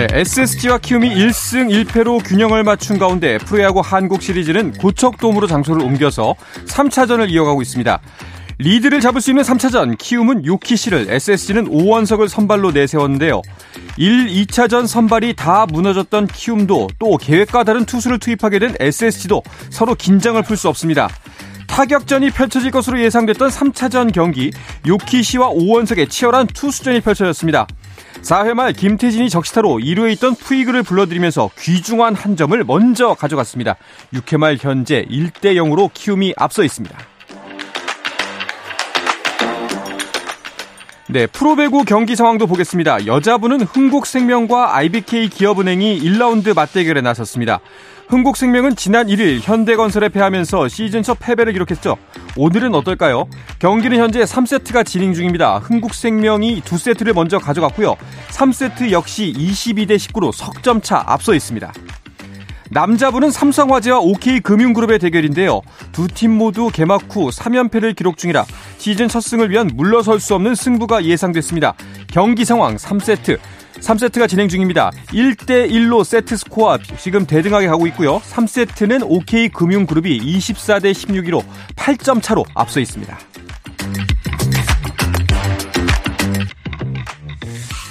네, SSG와 키움이 1승 1패로 균형을 맞춘 가운데 프로야구 한국 시리즈는 고척돔으로 장소를 옮겨서 3차전을 이어가고 있습니다. 리드를 잡을 수 있는 3차전 키움은 요키시를 SSG는 오원석을 선발로 내세웠는데요. 1, 2차전 선발이 다 무너졌던 키움도 또 계획과 다른 투수를 투입하게 된 SSG도 서로 긴장을 풀 수 없습니다. 타격전이 펼쳐질 것으로 예상됐던 3차전 경기 요키시와 오원석의 치열한 투수전이 펼쳐졌습니다. 4회 말 김태진이 적시타로 2루에 있던 푸이그를 불러들이면서 귀중한 한 점을 먼저 가져갔습니다. 6회 말 현재 1대 0으로 키움이 앞서 있습니다. 네, 프로배구 경기 상황도 보겠습니다. 여자부는 흥국생명과 IBK 기업은행이 1라운드 맞대결에 나섰습니다. 흥국생명은 지난 1일 현대건설에 패하면서 시즌 첫 패배를 기록했죠. 오늘은 어떨까요? 경기는 현재 3세트가 진행 중입니다. 흥국생명이 2세트를 먼저 가져갔고요. 3세트 역시 22대 19로 석점차 앞서 있습니다. 남자부는 삼성화재와 OK금융그룹의 대결인데요. 두 팀 모두 개막 후 3연패를 기록 중이라 시즌 첫 승을 위한 물러설 수 없는 승부가 예상됐습니다. 경기 상황 3세트. 3세트가 진행 중입니다. 1대1로 세트 스코어 지금 대등하게 가고 있고요. 3세트는 OK금융그룹이 24대 16으로 8점 차로 앞서 있습니다.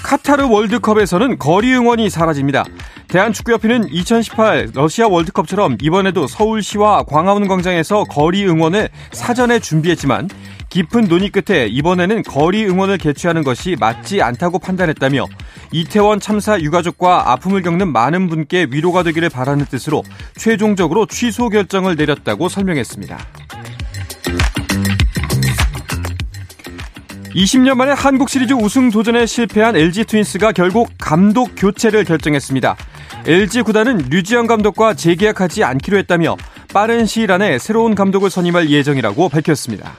카타르 월드컵에서는 거리 응원이 사라집니다. 대한축구협회는 2018 러시아 월드컵처럼 이번에도 서울시와 광화문 광장에서 거리 응원을 사전에 준비했지만 깊은 논의 끝에 이번에는 거리 응원을 개최하는 것이 맞지 않다고 판단했다며 이태원 참사 유가족과 아픔을 겪는 많은 분께 위로가 되기를 바라는 뜻으로 최종적으로 취소 결정을 내렸다고 설명했습니다. 20년 만에 한국 시리즈 우승 도전에 실패한 LG 트윈스가 결국 감독 교체를 결정했습니다. LG 구단은 류지영 감독과 재계약하지 않기로 했다며 빠른 시일 안에 새로운 감독을 선임할 예정이라고 밝혔습니다.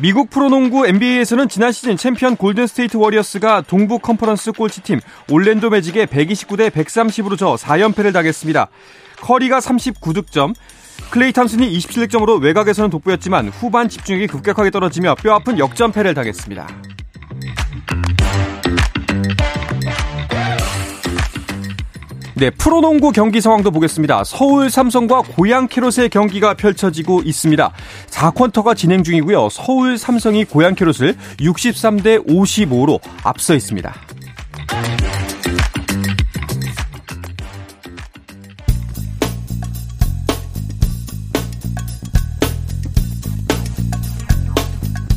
미국 프로농구 NBA에서는 지난 시즌 챔피언 골든스테이트 워리어스가 동부 컨퍼런스 꼴찌팀 올랜도 매직에 129대 130으로 져 4연패를 당했습니다. 커리가 39득점, 클레이 탐슨이 27득점으로 외곽에서는 돋보였지만 후반 집중력이 급격하게 떨어지며 뼈아픈 역전패를 당했습니다. 네, 프로농구 경기 상황도 보겠습니다. 서울 삼성과 고양 캐롯의 경기가 펼쳐지고 있습니다. 4쿼터가 진행 중이고요. 서울 삼성이 고양 캐롯을 63대 55로 앞서 있습니다.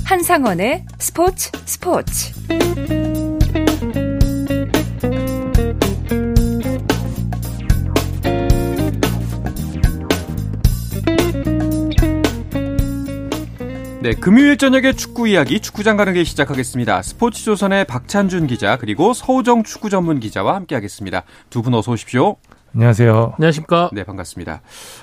한상원의 스포츠 스포츠 네, 금요일 저녁에 축구 이야기 축구장 가는 길 시작하겠습니다. 스포츠조선의 박찬준 기자 그리고 서우정 축구 전문 기자와 함께하겠습니다. 두 분 어서 오십시오. 안녕하세요. 안녕하십니까. 네, 반갑습니다.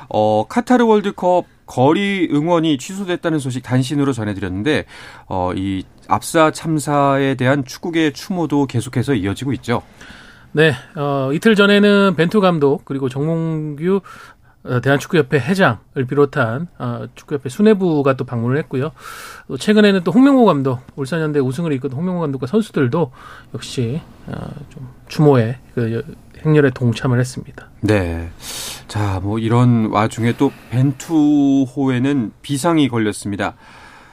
어, 카타르 월드컵 거리 응원이 취소됐다는 소식 단신으로 전해드렸는데 어, 이 압사 참사에 대한 축구계의 추모도 계속해서 이어지고 있죠. 네, 어, 이틀 전에는 벤투 감독 그리고 정몽규 어, 대한축구협회 회장을 비롯한 어, 축구협회 수뇌부가 또 방문을 했고요. 또 최근에는 또 홍명호 감독, 울산현대 우승을 이끈 홍명호 감독과 선수들도 역시 어, 좀 추모에 그 행렬에 동참을 했습니다. 네. 자, 뭐 이런 와중에 또 벤투호에는 비상이 걸렸습니다.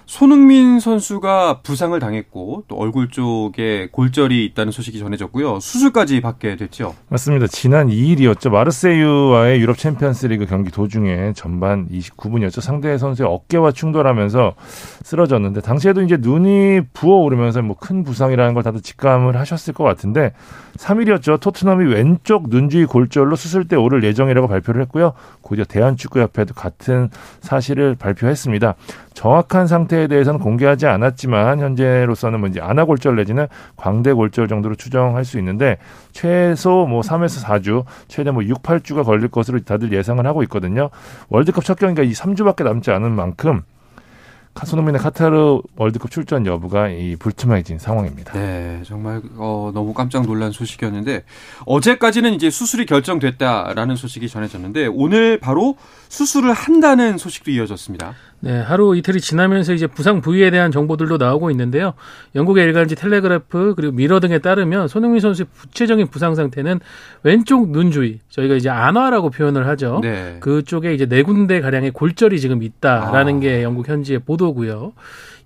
손흥민 선수가 부상을 당했고 또 얼굴 쪽에 골절이 있다는 소식이 전해졌고요. 수술까지 받게 됐죠. 맞습니다. 지난 2일이었죠. 마르세유와의 유럽 챔피언스리그 경기 도중에 전반 29분이었죠. 상대 선수의 어깨와 충돌하면서 쓰러졌는데 당시에도 이제 눈이 부어오르면서 뭐 큰 부상이라는 걸 다들 직감을 하셨을 것 같은데 3일이었죠. 토트넘이 왼쪽 눈 주위 골절로 수술대 오를 예정이라고 발표를 했고요. 곧이어 대한축구협회도 같은 사실을 발표했습니다. 정확한 상태 상태에 대해서는 공개하지 않았지만 현재로서는 뭐 이제 안아골절 내지는 광대골절 정도로 추정할 수 있는데 최소 뭐 3에서 4주, 최대 뭐 6, 8주가 걸릴 것으로 다들 예상을 하고 있거든요. 월드컵 첫 경기가 이 3주밖에 남지 않은 만큼 손흥민의 카타르 월드컵 출전 여부가 이 불투명해진 상황입니다. 네, 정말 어, 너무 깜짝 놀란 소식이었는데 어제까지는 이제 수술이 결정됐다라는 소식이 전해졌는데 오늘 바로 수술을 한다는 소식도 이어졌습니다. 네, 하루 이틀이 지나면서 이제 부상 부위에 대한 정보들도 나오고 있는데요. 영국의 일간지 텔레그래프 그리고 미러 등에 따르면 손흥민 선수의 구체적인 부상 상태는 왼쪽 눈 주위 저희가 이제 안화라고 표현을 하죠. 네. 그쪽에 이제 네 군데 가량의 골절이 지금 있다라는 아. 게 영국 현지의 보도고요.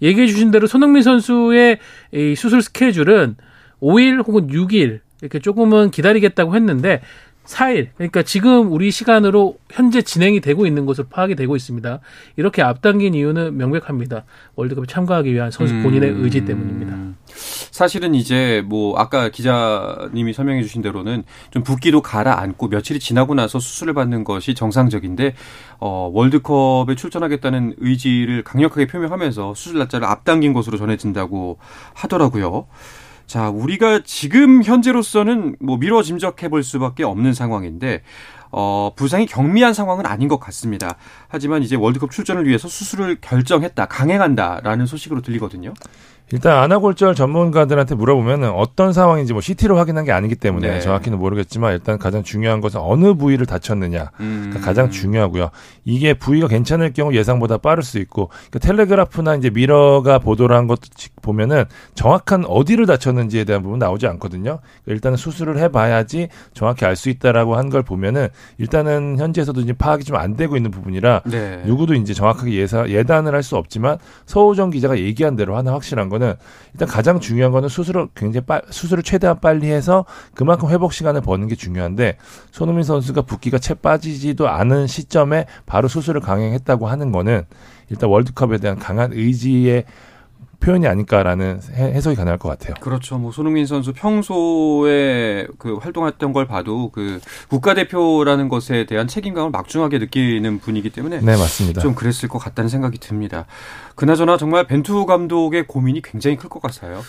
얘기해 주신 대로 손흥민 선수의 이 수술 스케줄은 5일 혹은 6일 이렇게 조금은 기다리겠다고 했는데 4일, 그러니까 지금 우리 시간으로 현재 진행이 되고 있는 것으로 파악이 되고 있습니다. 이렇게 앞당긴 이유는 명백합니다. 월드컵에 참가하기 위한 선수 음. 본인의 음. 의지 때문입니다. 사실은 이제 뭐 아까 기자님이 설명해 주신 대로는 좀 붓기도 가라앉고 며칠이 지나고 나서 수술을 받는 것이 정상적인데 어 월드컵에 출전하겠다는 의지를 강력하게 표명하면서 수술 날짜를 앞당긴 것으로 전해진다고 하더라고요. 자, 우리가 지금 현재로서는 뭐 미뤄 짐작해 볼 수밖에 없는 상황인데 어, 부상이 경미한 상황은 아닌 것 같습니다. 하지만 이제 월드컵 출전을 위해서 수술을 결정했다, 강행한다라는 소식으로 들리거든요. 일단 안아골절 전문가들한테 물어보면 어떤 상황인지 뭐 CT로 확인한 게 아니기 때문에 네. 정확히는 모르겠지만 일단 가장 중요한 것은 어느 부위를 다쳤느냐 음. 그러니까 가장 중요하고요. 이게 부위가 괜찮을 경우 예상보다 빠를 수 있고 그러니까 텔레그라프나 이제 미러가 보도를 한 것 보면은 정확한 어디를 다쳤는지에 대한 부분 나오지 않거든요. 그러니까 일단은 수술을 해봐야지 정확히 알 수 있다라고 한 걸 보면은 일단은 현지에서도 이제 파악이 좀 안 되고 있는 부분이라 네. 누구도 이제 정확하게 예사 예단을 할 수 없지만 서우정 기자가 얘기한 대로 하나 확실한 건 거는 일단 가장 중요한 거는 수술을 굉장히 빨, 수술을 최대한 빨리 해서 그만큼 회복 시간을 버는 게 중요한데 손흥민 선수가 붓기가 채 빠지지도 않은 시점에 바로 수술을 강행했다고 하는 거는 일단 월드컵에 대한 강한 의지의 표현이 아닐까라는 해석이 가능할 것 같아요. 그렇죠. 뭐 손흥민 선수 평소에 그 활동했던 걸 봐도 그 국가대표라는 것에 대한 책임감을 막중하게 느끼는 분이기 때문에 네, 맞습니다. 좀 그랬을 것 같다는 생각이 듭니다. 그나저나 정말 벤투 감독의 고민이 굉장히 클 것 같아요.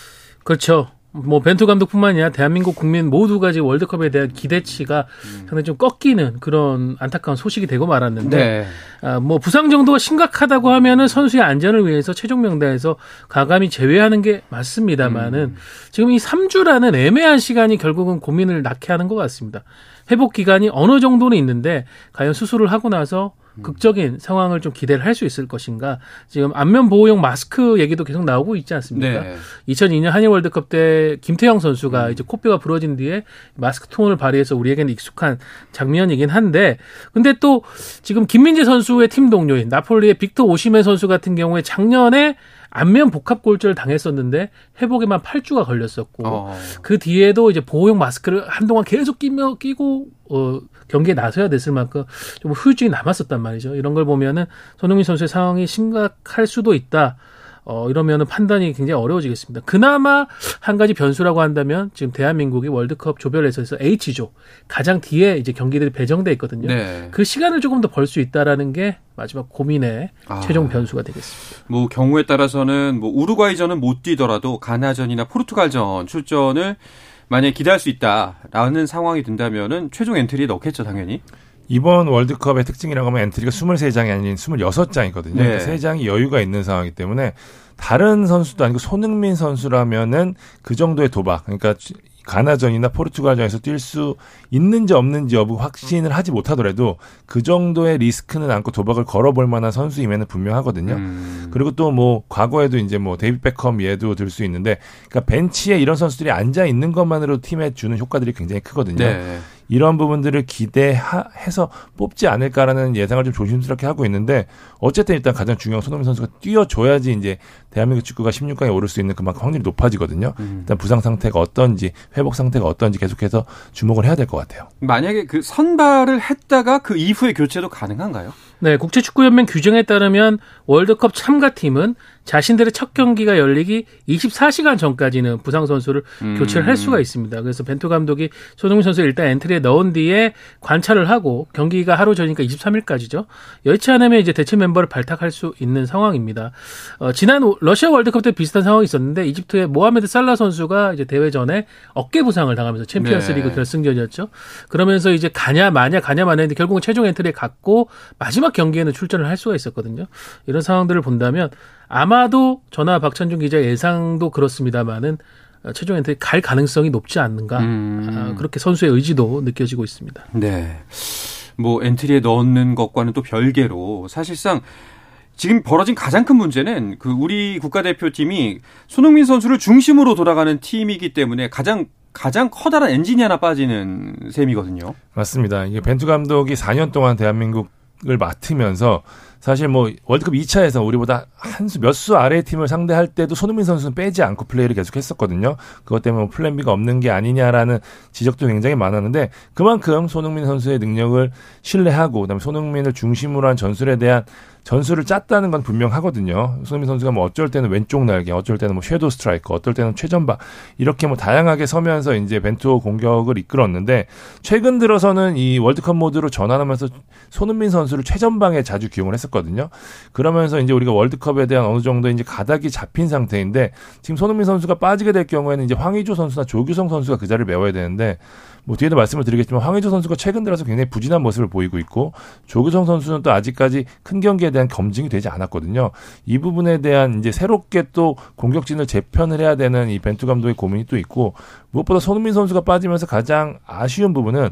그렇죠. 뭐 벤투 감독뿐만 아니라 대한민국 국민 모두가 지금 월드컵에 대한 기대치가 음. 상당히 좀 꺾이는 그런 안타까운 소식이 되고 말았는데 네. 아, 뭐 부상 정도가 심각하다고 하면은 선수의 안전을 위해서 최종 명단에서 가감히 제외하는 게 맞습니다만은 음. 지금 이 3주라는 애매한 시간이 결국은 고민을 낳게 하는 것 같습니다. 회복 기간이 어느 정도는 있는데 과연 수술을 하고 나서 음. 극적인 상황을 좀 기대를 할 수 있을 것인가. 지금 안면 보호용 마스크 얘기도 계속 나오고 있지 않습니까? 네. 2002년 한일 월드컵 때 김태형 선수가 음. 이제 코뼈가 부러진 뒤에 마스크 톤을 발휘해서 우리에게는 익숙한 장면이긴 한데 근데 또 지금 김민재 선수의 팀 동료인 나폴리의 빅터 오시메 선수 같은 경우에 작년에 안면 복합 골절을 당했었는데 회복에만 8주가 걸렸었고 어. 그 뒤에도 이제 보호용 마스크를 한동안 계속 끼며 끼고 어 경기에 나서야 됐을 만큼 좀 후유증이 남았었단 말이죠. 이런 걸 보면은 손흥민 선수의 상황이 심각할 수도 있다. 어, 이러면은 판단이 굉장히 어려워지겠습니다. 그나마 한 가지 변수라고 한다면 지금 대한민국이 월드컵 조별에서 H조 가장 뒤에 이제 경기들이 배정돼 있거든요. 네. 그 시간을 조금 더 벌 수 있다라는 게 마지막 고민의 아, 최종 변수가 되겠습니다. 뭐 경우에 따라서는 뭐 우루과이전은 못 뛰더라도 가나전이나 포르투갈전 출전을 만약에 기대할 수 있다라는 상황이 된다면은 최종 엔트리에 넣겠죠, 당연히. 이번 월드컵의 특징이라고 하면 엔트리가 23장이 아닌 26장이거든요. 네. 그러니까 3장이 여유가 있는 상황이기 때문에 다른 선수도 아니고 손흥민 선수라면은 그 정도의 도박, 그러니까 가나전이나 포르투갈전에서 뛸 수 있는지 없는지 여부 확신을 하지 못하더라도 그 정도의 리스크는 안고 도박을 걸어볼 만한 선수임에는 분명하거든요. 음. 그리고 또 뭐 과거에도 이제 뭐 데이비드 베컴 예도 들 수 있는데 그러니까 벤치에 이런 선수들이 앉아 있는 것만으로 팀에 주는 효과들이 굉장히 크거든요. 네. 이런 부분들을 기대해서 뽑지 않을까라는 예상을 좀 조심스럽게 하고 있는데 어쨌든 일단 가장 중요한 손흥민 선수가 뛰어줘야지 이제 대한민국 축구가 16강에 오를 수 있는 그만큼 확률이 높아지거든요. 음. 일단 부상 상태가 어떤지 회복 상태가 어떤지 계속해서 주목을 해야 될 것 같아요. 만약에 그 선발을 했다가 그 이후에 교체도 가능한가요? 네, 국제축구연맹 규정에 따르면 월드컵 참가팀은 자신들의 첫 경기가 열리기 24시간 전까지는 부상 선수를 음. 교체를 할 수가 있습니다. 그래서 벤투 감독이 손흥민 선수 를 일단 엔트리에 넣은 뒤에 관찰을 하고 경기가 하루 전이니까 23일까지죠. 여의치 않으면 이제 대체 멤버를 발탁할 수 있는 상황입니다. 어, 지난 러시아 월드컵 때 비슷한 상황이 있었는데 이집트의 모하메드 살라 선수가 이제 대회 전에 어깨 부상을 당하면서 챔피언스리그 네. 결승전이었죠. 그러면서 이제 가냐 마냐 가냐 마냐 했는데 결국은 최종 엔트리에 갔고 마지막 경기에는 출전을 할 수가 있었거든요. 이런 상황들을 본다면 아마도 저나 박찬준 기자 예상도 그렇습니다만은 어, 최종 엔트리 갈 가능성이 높지 않는가. 음. 아, 그렇게 선수의 의지도 느껴지고 있습니다. 네. 뭐 엔트리에 넣는 것과는 또 별개로 사실상 지금 벌어진 가장 큰 문제는 그 우리 국가대표팀이 손흥민 선수를 중심으로 돌아가는 팀이기 때문에 가장 가장 커다란 엔진이 하나 빠지는 셈이거든요. 맞습니다. 이게 벤투 감독이 4년 동안 대한민국 을 맡으면서 사실 뭐 월드컵 2차에서 우리보다 한 수 몇 수 아래의 팀을 상대할 때도 손흥민 선수는 빼지 않고 플레이를 계속 했었거든요. 그것 때문에 뭐 플랜 B가 없는 게 아니냐라는 지적도 굉장히 많았는데 그만큼 손흥민 선수의 능력을 신뢰하고 그다음에 손흥민을 중심으로 한 전술에 대한 전술을 짰다는 건 분명하거든요. 손흥민 선수가 뭐 어쩔 때는 왼쪽 날개, 어쩔 때는 뭐 shadow striker, 어떨 때는 최전방 이렇게 뭐 다양하게 서면서 이제 벤투 공격을 이끌었는데 최근 들어서는 이 월드컵 모드로 전환하면서 손흥민 선수를 최전방에 자주 기용을 했었 거든요. 그러면서 이제 우리가 월드컵에 대한 어느 정도 이제 가닥이 잡힌 상태인데 지금 손흥민 선수가 빠지게 될 경우에는 이제 황의조 선수나 조규성 선수가 그 자리를 메워야 되는데 뭐 뒤에도 말씀을 드리겠지만 황의조 선수가 최근 들어서 굉장히 부진한 모습을 보이고 있고 조규성 선수는 또 아직까지 큰 경기에 대한 검증이 되지 않았거든요. 이 부분에 대한 이제 새롭게 또 공격진을 재편을 해야 되는 이 벤투 감독의 고민이 또 있고 무엇보다 손흥민 선수가 빠지면서 가장 아쉬운 부분은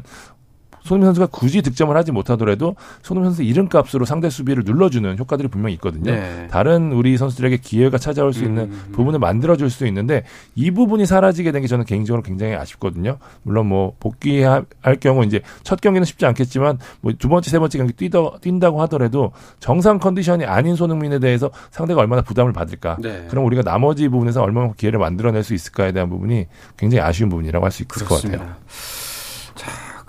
손흥민 선수가 굳이 득점을 하지 못하더라도 손흥민 선수 이름값으로 상대 수비를 눌러주는 효과들이 분명히 있거든요. 네. 다른 우리 선수들에게 기회가 찾아올 수 있는 음. 부분을 만들어줄 수 있는데 이 부분이 사라지게 된 게 저는 개인적으로 굉장히 아쉽거든요. 물론 뭐 복귀할 경우 이제 첫 경기는 쉽지 않겠지만 뭐 두 번째 세 번째 경기 뛰다, 뛴다고 하더라도 정상 컨디션이 아닌 손흥민에 대해서 상대가 얼마나 부담을 받을까. 네. 그럼 우리가 나머지 부분에서 얼마나 기회를 만들어낼 수 있을까에 대한 부분이 굉장히 아쉬운 부분이라고 할 수 있을 것 같아요.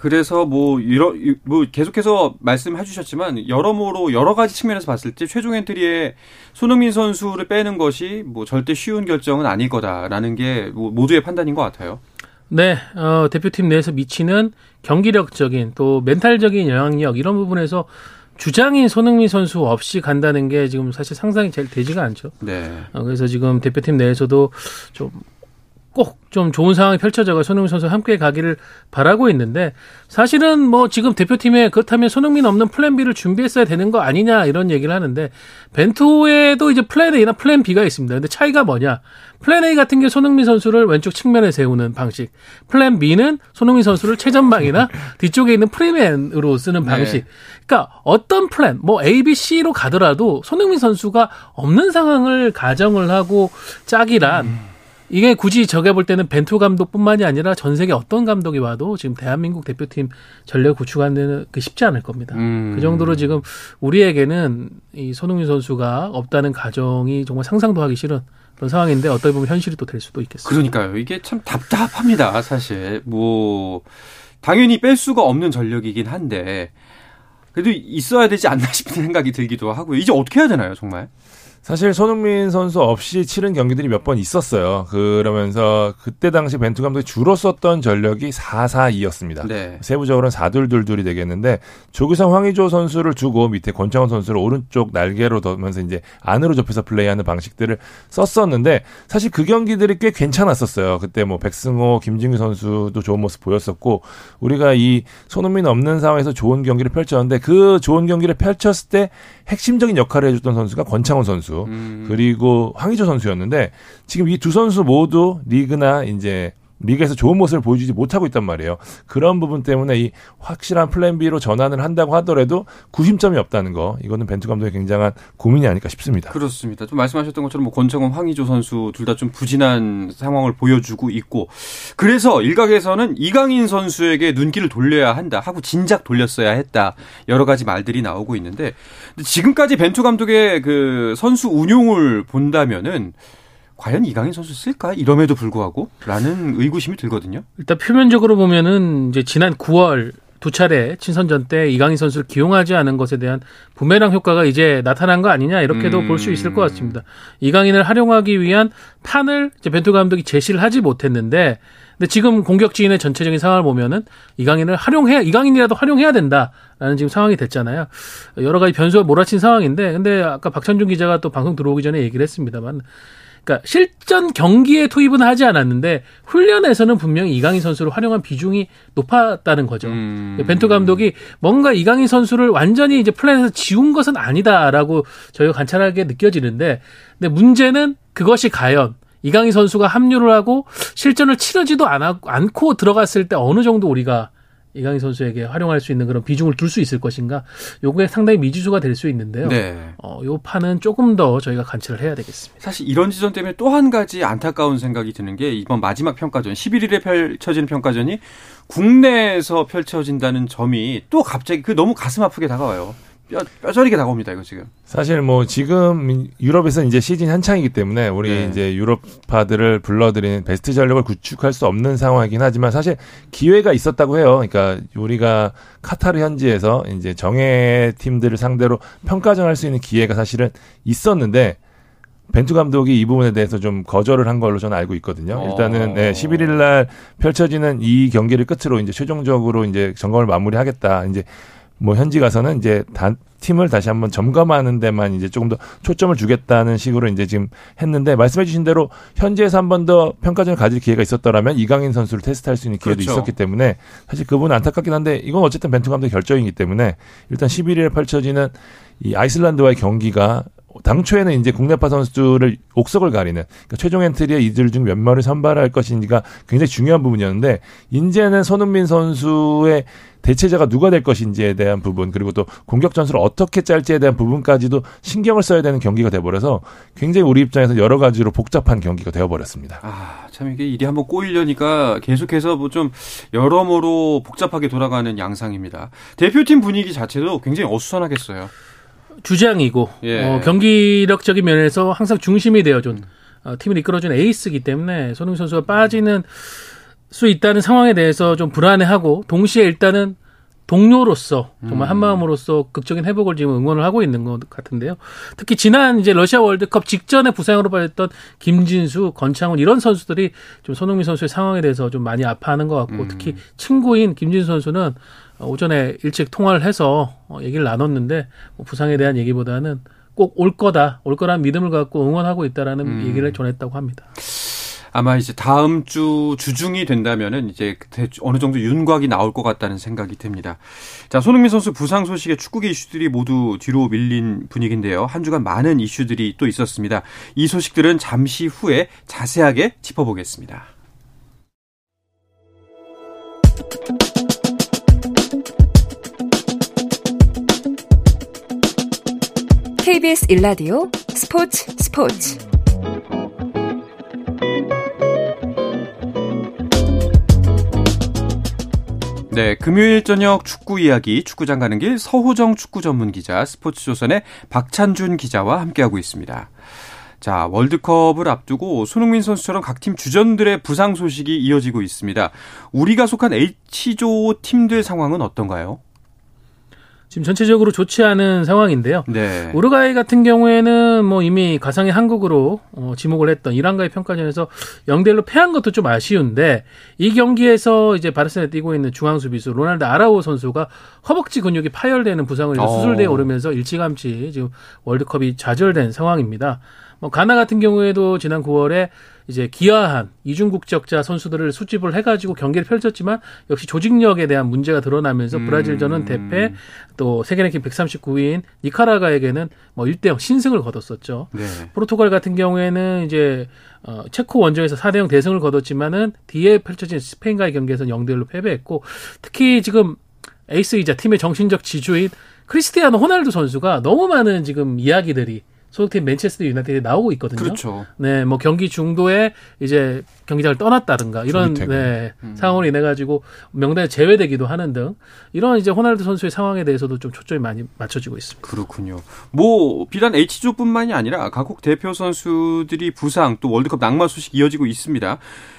자, 그래서 뭐 이러 뭐 계속해서 말씀해 주셨지만 여러모로 여러 가지 측면에서 봤을 때 최종 엔트리에 손흥민 선수를 빼는 것이 뭐 절대 쉬운 결정은 아닐 거다라는 게뭐 모두의 판단인 것 같아요. 네, 어, 대표팀 내에서 미치는 경기력적인 또 멘탈적인 영향력 이런 부분에서 주장인 손흥민 선수 없이 간다는 게 지금 사실 상상이 잘 되지가 않죠. 네. 어, 그래서 지금 대표팀 내에서도 좀 꼭 좀 좋은 상황이 펼쳐져가 손흥민 선수와 함께 가기를 바라고 있는데 사실은 뭐 지금 대표팀에 그렇다면 손흥민 없는 플랜 B를 준비했어야 되는 거 아니냐 이런 얘기를 하는데 벤투에도 이제 플랜 A나 플랜 B가 있습니다. 근데 차이가 뭐냐? 플랜 A 같은 게 손흥민 선수를 왼쪽 측면에 세우는 방식. 플랜 B는 손흥민 선수를 최전방이나 뒤쪽에 있는 free man으로 쓰는 방식. 그러니까 어떤 플랜, 뭐 A, B, C로 가더라도 손흥민 선수가 없는 상황을 가정을 하고 짜기란 이게 굳이 제가 볼 때는 벤투 감독뿐만이 아니라 전 세계 어떤 감독이 와도 지금 대한민국 대표팀 전력 구축하는 데는 그 쉽지 않을 겁니다. 음. 그 정도로 지금 우리에게는 이 손흥민 선수가 없다는 가정이 정말 상상도 하기 싫은 그런 상황인데 어떻게 보면 현실이 또 될 수도 있겠습니다. 그러니까요. 이게 참 답답합니다. 사실 뭐 당연히 뺄 수가 없는 전력이긴 한데 그래도 있어야 되지 않나 싶은 생각이 들기도 하고요. 이제 어떻게 해야 되나요, 정말? 사실 손흥민 선수 없이 치른 경기들이 몇 번 있었어요. 그러면서 그때 당시 벤투 감독이 주로 썼던 전력이 4-4-2였습니다. 네. 세부적으로는 4둘둘둘이 되겠는데 조규성 황의조 선수를 두고 밑에 권창훈 선수를 오른쪽 날개로 둬면서 이제 안으로 좁혀서 플레이하는 방식들을 썼었는데 사실 그 경기들이 꽤 괜찮았었어요. 그때 뭐 백승호, 김진규 선수도 좋은 모습 보였었고 우리가 이 손흥민 없는 상황에서 좋은 경기를 펼쳤는데 그 좋은 경기를 펼쳤을 때 핵심적인 역할을 해줬던 선수가 권창훈 선수 음. 그리고 황의조 선수였는데 지금 이 두 선수 모두 리그나 이제 리그에서 좋은 모습을 보여주지 못하고 있단 말이에요. 그런 부분 때문에 이 확실한 플랜 B로 전환을 한다고 하더라도 구심점이 없다는 거 이거는 벤투 감독의 굉장한 고민이 아닐까 싶습니다. 그렇습니다. 좀 말씀하셨던 것처럼 뭐 권창훈, 황의조 선수 둘 다 좀 부진한 상황을 보여주고 있고 그래서 일각에서는 이강인 선수에게 눈길을 돌려야 한다 하고 진작 돌렸어야 했다 여러 가지 말들이 나오고 있는데 지금까지 벤투 감독의 그 선수 운용을 본다면은 과연 이강인 선수 쓸까 이럼에도 불구하고 라는 의구심이 들거든요. 일단 표면적으로 보면은 이제 지난 9월 두 차례 친선전 때 이강인 선수를 기용하지 않은 것에 대한 부메랑 효과가 이제 나타난 거 아니냐 이렇게도 음. 볼수 있을 것 같습니다. 이강인을 활용하기 위한 판을 이제 벤투 감독이 제시를 하지 못했는데 근데 지금 공격진의 전체적인 상황을 보면은 이강인을 활용해 이강인이라도 활용해야 된다라는 지금 상황이 됐잖아요. 여러 가지 변수가 몰아친 상황인데 근데 아까 박찬준 기자가 또 방송 들어오기 전에 얘기를 했습니다만 그러니까 실전 경기에 투입은 하지 않았는데 훈련에서는 분명히 이강인 선수를 활용한 비중이 높았다는 거죠. 음. 벤투 감독이 뭔가 이강인 선수를 완전히 이제 플랜에서 지운 것은 아니다라고 저희가 관찰하게 느껴지는데 근데 문제는 그것이 과연 이강인 선수가 합류를 하고 실전을 치르지도 않고 들어갔을 때 어느 정도 우리가 이강인 선수에게 활용할 수 있는 그런 비중을 둘 수 있을 것인가 요게 상당히 미지수가 될 수 있는데요. 네. 어, 요 판은 조금 더 저희가 관찰을 해야 되겠습니다. 사실 이런 지점 때문에 또 한 가지 안타까운 생각이 드는 게 이번 마지막 평가전 11일에 펼쳐지는 평가전이 국내에서 펼쳐진다는 점이 또 갑자기 그 너무 가슴 아프게 다가와요. 뼈, 뼈저리게 다가옵니다, 이거 지금. 사실 뭐 지금 유럽에서 이제 시즌 한창이기 때문에 우리 네. 이제 유럽파들을 불러들이는 베스트 전력을 구축할 수 없는 상황이긴 하지만 사실 기회가 있었다고 해요. 그러니까 우리가 카타르 현지에서 이제 정예 팀들을 상대로 평가전 할 수 있는 기회가 사실은 있었는데 벤투 감독이 이 부분에 대해서 좀 거절을 한 걸로 저는 알고 있거든요. 일단은 네, 11일 날 펼쳐지는 이 경기를 끝으로 이제 최종적으로 이제 점검을 마무리하겠다. 이제 뭐 현지 가서는 이제 단 팀을 다시 한번 점검하는 데만 이제 조금 더 초점을 주겠다는 식으로 이제 지금 했는데 말씀해 주신 대로 현지에서 한 번 더 평가전을 가질 기회가 있었더라면 이강인 선수를 테스트할 수 있는 기회도 그렇죠. 있었기 때문에 사실 그분은 안타깝긴 한데 이건 어쨌든 벤투 감독의 결정이기 때문에 일단 11일에 펼쳐지는 이 아이슬란드와의 경기가 당초에는 이제 국내파 선수들을 옥석을 가리는 그러니까 최종 엔트리에 이들 중 몇 명을 선발할 것인지가 굉장히 중요한 부분이었는데 이제는 손흥민 선수의 대체자가 누가 될 것인지에 대한 부분 그리고 또 공격 전술을 어떻게 짤지에 대한 부분까지도 신경을 써야 되는 경기가 돼버려서 굉장히 우리 입장에서 여러 가지로 복잡한 경기가 되어버렸습니다. 아, 참 이게 일이 한번 꼬이려니까 계속해서 뭐 좀 여러모로 복잡하게 돌아가는 양상입니다. 대표팀 분위기 자체도 굉장히 어수선하겠어요. 주장이고 예. 어, 경기력적인 면에서 항상 중심이 되어준 어, 팀을 이끌어준 에이스이기 때문에 손흥민 선수가 빠지는 수 있다는 상황에 대해서 좀 불안해하고 동시에 일단은 동료로서 정말 한 마음으로서 극적인 회복을 지금 응원을 하고 있는 것 같은데요. 특히 지난 이제 러시아 월드컵 직전에 부상으로 빠졌던 김진수, 건창훈 이런 선수들이 좀 손흥민 선수의 상황에 대해서 좀 많이 아파하는 것 같고 특히 친구인 김진수 선수는 어, 오전에 일찍 통화를 해서 어, 얘기를 나눴는데 뭐 부상에 대한 얘기보다는 꼭 올 거다, 올 거라는 믿음을 갖고 응원하고 있다라는 음. 얘기를 전했다고 합니다. 아마 이제 다음 주 주중이 된다면은 이제 어느 정도 윤곽이 나올 것 같다는 생각이 듭니다. 자, 손흥민 선수 부상 소식에 축구계 이슈들이 모두 뒤로 밀린 분위기인데요. 한 주간 많은 이슈들이 또 있었습니다. 이 소식들은 잠시 후에 자세하게 짚어보겠습니다. 스포츠 스포츠 네, 금요일 저녁 축구 이야기 축구장 가는 길 서호정 축구 전문 기자 스포츠조선의 박찬준 기자와 함께하고 있습니다. 자, 월드컵을 앞두고 손흥민 선수처럼 각 팀 주전들의 부상 소식이 이어지고 있습니다. 우리가 속한 H조 팀들 상황은 어떤가요? 지금 전체적으로 좋지 않은 상황인데요. 네. 우루과이 같은 경우에는 뭐 이미 가상의 한국으로 어, 지목을 했던 이란과의 평가전에서 0대1로 패한 것도 좀 아쉬운데 이 경기에서 이제 바르셀로나에 뛰고 있는 중앙 수비수 로날드 아라우호 선수가 허벅지 근육이 파열되는 부상을 어. 수술대에 오르면서 일찌감치 지금 월드컵이 좌절된 상황입니다. 뭐 가나 같은 경우에도 지난 9월에 이제 귀화한 이중 국적자 선수들을 수집을 해가지고 경기를 펼쳤지만 역시 조직력에 대한 문제가 드러나면서 음. 브라질전은 대패 또 세계 랭킹 139위인 니카라과에게는 뭐 1대0 신승을 거뒀었죠. 네. 포르투갈 같은 경우에는 이제 어, 체코 원정에서 4대0 대승을 거뒀지만은 뒤에 펼쳐진 스페인과의 경기에서는 0대1로 패배했고 특히 지금 에이스이자 팀의 정신적 지주인 크리스티아노 호날두 선수가 너무 많은 지금 이야기들이 소속팀 맨체스터 유나이티드에 나오고 있거든요. 그렇죠. 네, 뭐 경기 중도에 이제 경기장을 떠났다든가 이런. 네, 음. 상황으로 인해 가지고 명단에 제외되기도 하는 등 이런 이제 호날두 선수의 상황에 대해서도 좀 초점이 많이 맞춰지고 있습니다. 그렇군요. 뭐 비단 H조뿐만이 아니라 각국 대표 선수들이 부상 또 월드컵 낙마 소식 이어지고 있습니다.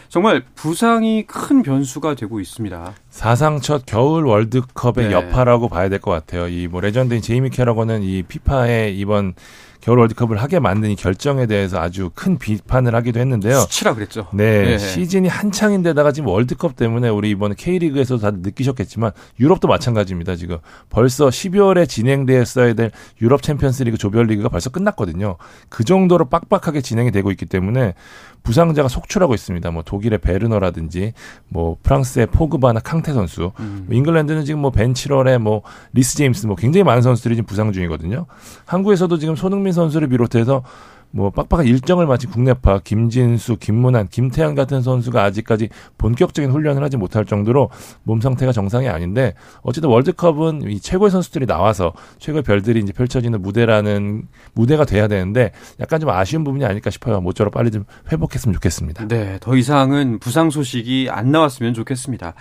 정말 부상이 큰 변수가 되고 있습니다. 사상 첫 겨울 월드컵의 네. 여파라고 봐야 될 것 같아요. 이 뭐 레전드인 제이미 캐러거는 이 피파의 이번 겨울 월드컵을 하게 만든 이 결정에 대해서 아주 큰 비판을 하기도 했는데요. 수치라 그랬죠. 네, 네. 시즌이 한창인데다가 지금 월드컵 때문에 우리 이번 K리그에서도 다들 느끼셨겠지만 유럽도 마찬가지입니다. 지금 벌써 12월에 진행되었어야 될 유럽 챔피언스리그 조별리그가 벌써 끝났거든요. 그 정도로 빡빡하게 진행이 되고 있기 때문에 부상자가 속출하고 있습니다. 뭐 독일의 베르너라든지 뭐 프랑스의 포그바나 캉테 선수, 음. 뭐 잉글랜드는 지금 뭐 벤 칠웰에 뭐 리스 제임스 뭐 굉장히 많은 선수들이 지금 부상 중이거든요. 한국에서도 지금 손흥민 선수를 비롯해서 뭐 빡빡한 일정을 마친 국내파 김진수, 김문환, 김태환 같은 선수가 아직까지 본격적인 훈련을 하지 못할 정도로 몸 상태가 정상이 아닌데 어쨌든 월드컵은 이 최고의 선수들이 나와서 최고의 별들이 이제 펼쳐지는 무대라는 무대가 돼야 되는데 약간 좀 아쉬운 부분이 아닐까 싶어요. 모쪼록 빨리 좀 회복했으면 좋겠습니다. 네, 더 이상은 부상 소식이 안 나왔으면 좋겠습니다.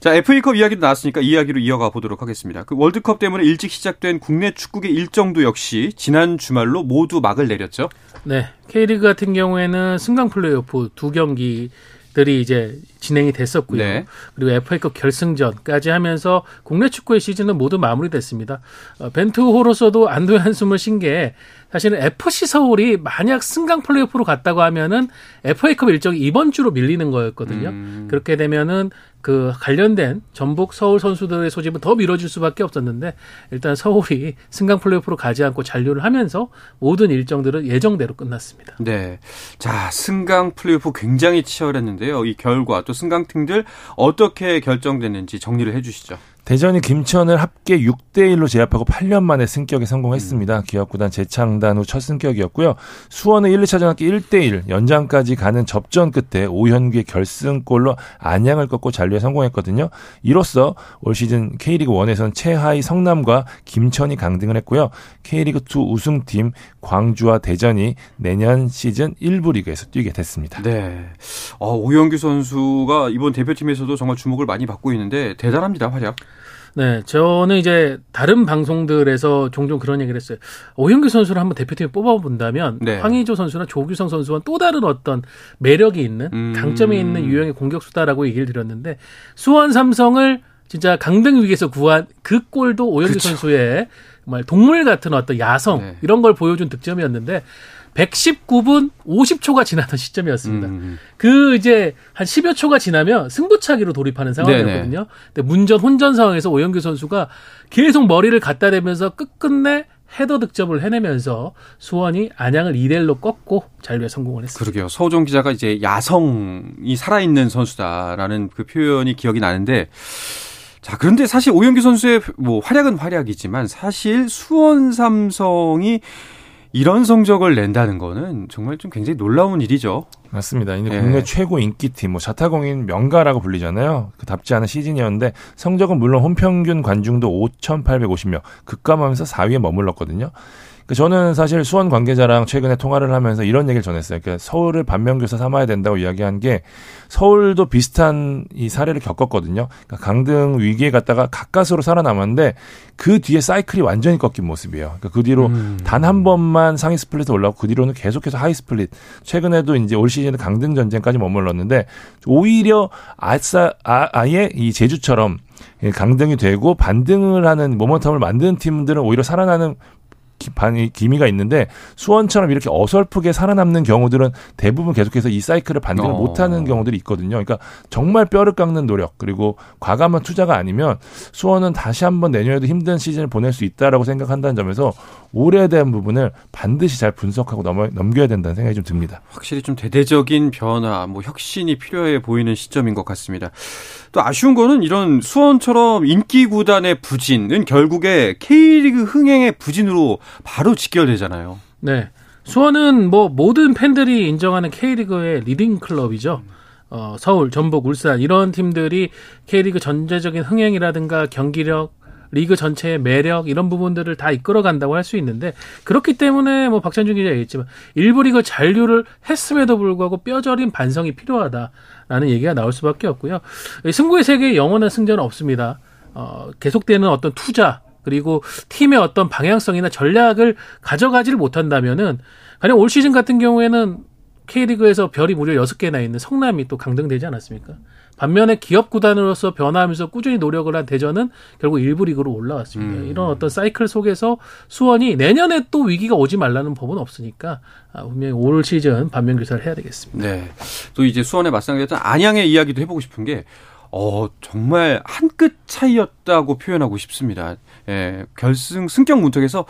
자, FA컵 이야기도 나왔으니까 이 이야기로 이어가 보도록 하겠습니다. 그 월드컵 때문에 일찍 시작된 국내 축구계 일정도 역시 지난 주말로 모두 막을 내렸죠. 네. K리그 같은 경우에는 승강 플레이오프 두 경기 들이 이제 진행이 됐었고요. 네. 그리고 FA컵 결승전까지 하면서 국내 축구의 시즌은 모두 마무리됐습니다. 어, 벤투호로서도 안도의 한숨을 쉰 게 사실은 FC 서울이 만약 승강 플레이오프로 갔다고 하면은 FA컵 일정이 이번 주로 밀리는 거였거든요. 음. 그렇게 되면은 그 관련된 전북 서울 선수들의 소집은 더 미뤄질 수밖에 없었는데 일단 서울이 승강 플레이오프로 가지 않고 잔류를 하면서 모든 일정들은 예정대로 끝났습니다. 네. 자, 승강 플레이오프 굉장히 치열했는데요. 이 결과 또 승강팀들 어떻게 결정됐는지 정리를 해 주시죠. 대전이 김천을 합계 6대 1로 제압하고 8년 만에 승격에 성공했습니다. 기업구단 재창단 후 첫 승격이었고요. 수원은 1, 2차전 합계 1대 1 연장까지 가는 접전 끝에 오현규의 결승골로 안양을 꺾고 잔류에 성공했거든요. 이로써 올 시즌 K리그 1에서는 최하위 성남과 김천이 강등을 했고요. K리그 2 우승팀 광주와 대전이 내년 시즌 1부 리그에서 뛰게 됐습니다. 네. 어, 오영규 선수가 이번 대표팀에서도 정말 주목을 많이 받고 있는데 대단합니다, 활약. 네, 저는 이제 다른 방송들에서 종종 그런 얘기를 했어요. 오영규 선수를 한번 대표팀에 뽑아본다면 네. 황의조 선수나 조규성 선수와 또 다른 어떤 매력이 있는 음. 강점이 있는 유형의 공격수다라고 얘기를 드렸는데 수원 삼성을 진짜 강등 위기에서 구한 그 골도 오영규 그쵸. 선수의 정말 동물 같은 어떤 야성 네. 이런 걸 보여준 득점이었는데 119분 50초가 지나던 시점이었습니다. 음. 그 이제 한 10여 초가 지나면 승부차기로 돌입하는 상황이었거든요. 근데 문전 혼전 상황에서 오영규 선수가 계속 머리를 갖다 대면서 끝끝내 헤더 득점을 해내면서 수원이 안양을 2대 1로 꺾고 잔류에 성공을 했습니다. 그러게요. 서우정 기자가 이제 야성이 살아있는 선수다라는 그 표현이 기억이 나는데 자, 그런데 사실 오영규 선수의 뭐 활약은 활약이지만 사실 수원 삼성이 이런 성적을 낸다는 거는 정말 좀 굉장히 놀라운 일이죠. 맞습니다. 이제 예. 국내 최고 인기팀, 뭐 자타공인 명가라고 불리잖아요. 그 답지 않은 시즌이었는데 성적은 물론 홈평균 관중도 5,850명, 급감하면서 4위에 머물렀거든요. 그 저는 사실 수원 관계자랑 최근에 통화를 하면서 이런 얘기를 전했어요. 그러니까 서울을 반면교사 삼아야 된다고 이야기한 게 서울도 비슷한 이 사례를 겪었거든요. 그러니까 강등 위기에 갔다가 가까스로 살아남았는데 그 뒤에 사이클이 완전히 꺾인 모습이에요. 그러니까 그 뒤로 음. 단 한 번만 상위 split에 올라오고 그 뒤로는 계속해서 하위 split. 최근에도 이제 올 시즌에 강등 전쟁까지 머물렀는데 오히려 아싸 아, 아예 이 제주처럼 강등이 되고 반등을 하는 모멘텀을 만드는 팀들은 오히려 살아나는 기- 반이 기미가 있는데 수원처럼 이렇게 어설프게 살아남는 경우들은 대부분 계속해서 이 사이클을 반등을 어. 못하는 경우들이 있거든요. 그러니까 정말 뼈를 깎는 노력 그리고 과감한 투자가 아니면 수원은 다시 한번 내년에도 힘든 시즌을 보낼 수 있다라고 생각한다는 점에서 올해에 대한 부분을 반드시 잘 분석하고 넘어, 넘겨야 된다는 생각이 좀 듭니다. 확실히 좀 대대적인 변화, 뭐 혁신이 필요해 보이는 시점인 것 같습니다. 또 아쉬운 거는 이런 수원처럼 인기 구단의 부진은 결국에 K리그 흥행의 부진으로 바로 직결되잖아요. 네. 수원은 뭐 모든 팬들이 인정하는 K리그의 leading club이죠. 어, 서울, 전북, 울산 이런 팀들이 K리그 전체적인 흥행이라든가 경기력, 리그 전체의 매력 이런 부분들을 다 이끌어 간다고 할 수 있는데 그렇기 때문에 뭐 박찬준 기자 얘기했지만 일부 리그 잔류를 했음에도 불구하고 뼈저린 반성이 필요하다라는 얘기가 나올 수밖에 없고요. 이 승부의 세계에 영원한 승자는 없습니다. 어, 계속되는 어떤 투자 그리고 팀의 어떤 방향성이나 전략을 가져가지를 못한다면은 가령 올 시즌 같은 경우에는 K리그에서 별이 무려 6개나 있는 성남이 또 강등되지 않았습니까? 반면에 기업 구단으로서 변화하면서 꾸준히 노력을 한 대전은 결국 일부 리그로 올라왔습니다. 음. 이런 어떤 사이클 속에서 수원이 내년에 또 위기가 오지 말라는 법은 없으니까 아, 분명히 올 시즌 반면 교사를 해야 되겠습니다. 네. 또 이제 수원에 맞상대했던 안양의 이야기도 해보고 싶은 게, 어, 정말 한 끗 차이였다고 표현하고 싶습니다. 예, 결승 승격 문턱에서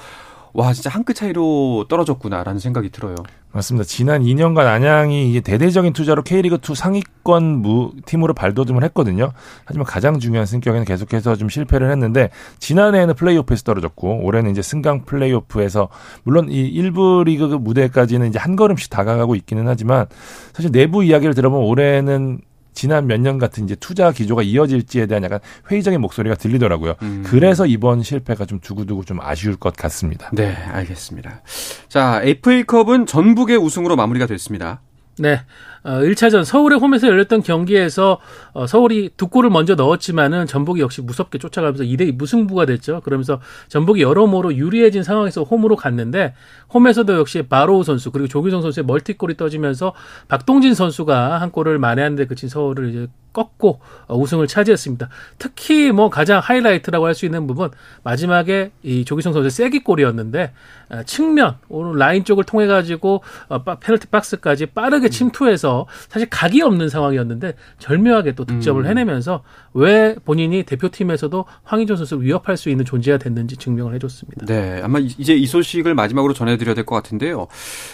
와, 진짜 한 끗 차이로 떨어졌구나라는 생각이 들어요. 맞습니다. 지난 2년간 안양이 이게 대대적인 투자로 K리그 2 상위권 무 팀으로 발돋움을 했거든요. 하지만 가장 중요한 승격에는 계속해서 좀 실패를 했는데 지난해에는 플레이오프에서 떨어졌고 올해는 이제 승강 플레이오프에서 물론 이 1부 리그 무대까지는 이제 한 걸음씩 다가가고 있기는 하지만 사실 내부 이야기를 들어보면 올해는 지난 몇 년 같은 이제 투자 기조가 이어질지에 대한 약간 회의적인 목소리가 들리더라고요. 음. 그래서 이번 실패가 좀 두고두고 좀 아쉬울 것 같습니다. 네, 알겠습니다. 자, FA컵은 전북의 우승으로 마무리가 됐습니다. 네. 어, 1차전 서울의 홈에서 열렸던 경기에서 어, 서울이 두 골을 먼저 넣었지만은 전북이 역시 무섭게 쫓아가면서 2대2 무승부가 됐죠. 그러면서 전북이 여러모로 유리해진 상황에서 홈으로 갔는데 홈에서도 역시 바로우 선수 그리고 조규성 선수의 멀티골이 터지면서 박동진 선수가 한 골을 만회하는데 그친 서울을 이제 꺾고 어, 우승을 차지했습니다. 특히 뭐 가장 하이라이트라고 할 수 있는 부분 마지막에 이 조규성 선수의 쐐기골이었는데 어, 측면 골 라인 쪽을 통해 가지고 어, 빠- 페널티 박스까지 빠르게 침투해서 사실 각이 없는 상황이었는데 절묘하게 또 득점을 음. 해내면서 왜 본인이 대표팀에서도 황희조 선수를 위협할 수 있는 존재가 됐는지 증명을 해줬습니다. 네, 아마 이- 이제 이 소식을 마지막으로 전해드려야 될 것 같은데요.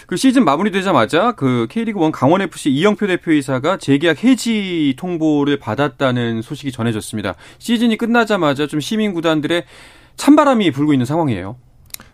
그 시즌 마무리되자마자 그 K리그 1 강원 FC 이영표 대표이사가 재계약 해지 통보 를 받았다는 소식이 전해졌습니다. 시즌이 끝나자마자 좀 시민 구단들의 찬바람이 불고 있는 상황이에요.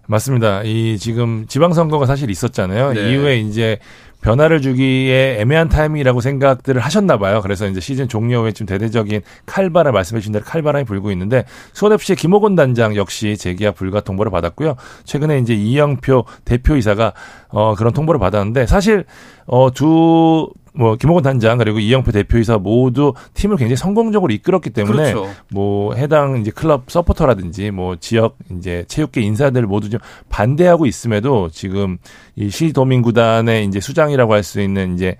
맞습니다. 이 지금 지방선거가 사실 있었잖아요. 네. 이후에 이제 변화를 주기에 애매한 타이밍이라고 생각들을 하셨나 봐요. 그래서 이제 시즌 종료 후에 좀 대대적인 칼바람 말씀해 주신 대로 칼바람이 불고 있는데 수원FC의 김호곤 단장 역시 재계약 불가 통보를 받았고요. 최근에 이제 이영표 대표이사가 어 그런 통보를 받았는데 사실 어두 뭐 김호곤 단장 그리고 이영표 대표이사 모두 팀을 굉장히 성공적으로 이끌었기 때문에 그렇죠. 뭐 해당 이제 클럽 서포터라든지 뭐 지역 이제 체육계 인사들 모두 좀 반대하고 있음에도 지금 이 시도민 구단의 이제 수장이라고 할 수 있는 이제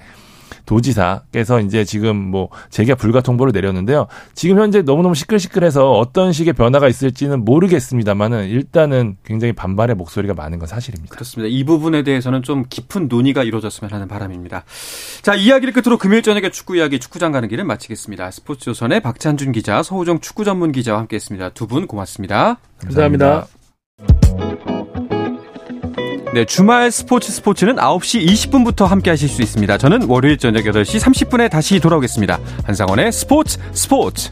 도지사께서 이제 지금 뭐 재계약 불가 통보를 내렸는데요. 지금 현재 너무너무 시끌시끌해서 어떤 식의 변화가 있을지는 모르겠습니다만은 일단은 굉장히 반발의 목소리가 많은 건 사실입니다. 그렇습니다. 이 부분에 대해서는 좀 깊은 논의가 이루어졌으면 하는 바람입니다. 자, 이야기를 끝으로 금요일 저녁에 축구 이야기 축구장 가는 길을 마치겠습니다. 스포츠 조선의 박찬준 기자, 서우정 축구 전문 기자와 함께했습니다. 두 분 고맙습니다. 감사합니다. 네, 주말 스포츠 스포츠는 9시 20분부터 함께 하실 수 있습니다. 저는 월요일 저녁 8시 30분에 다시 돌아오겠습니다. 한상원의 스포츠 스포츠.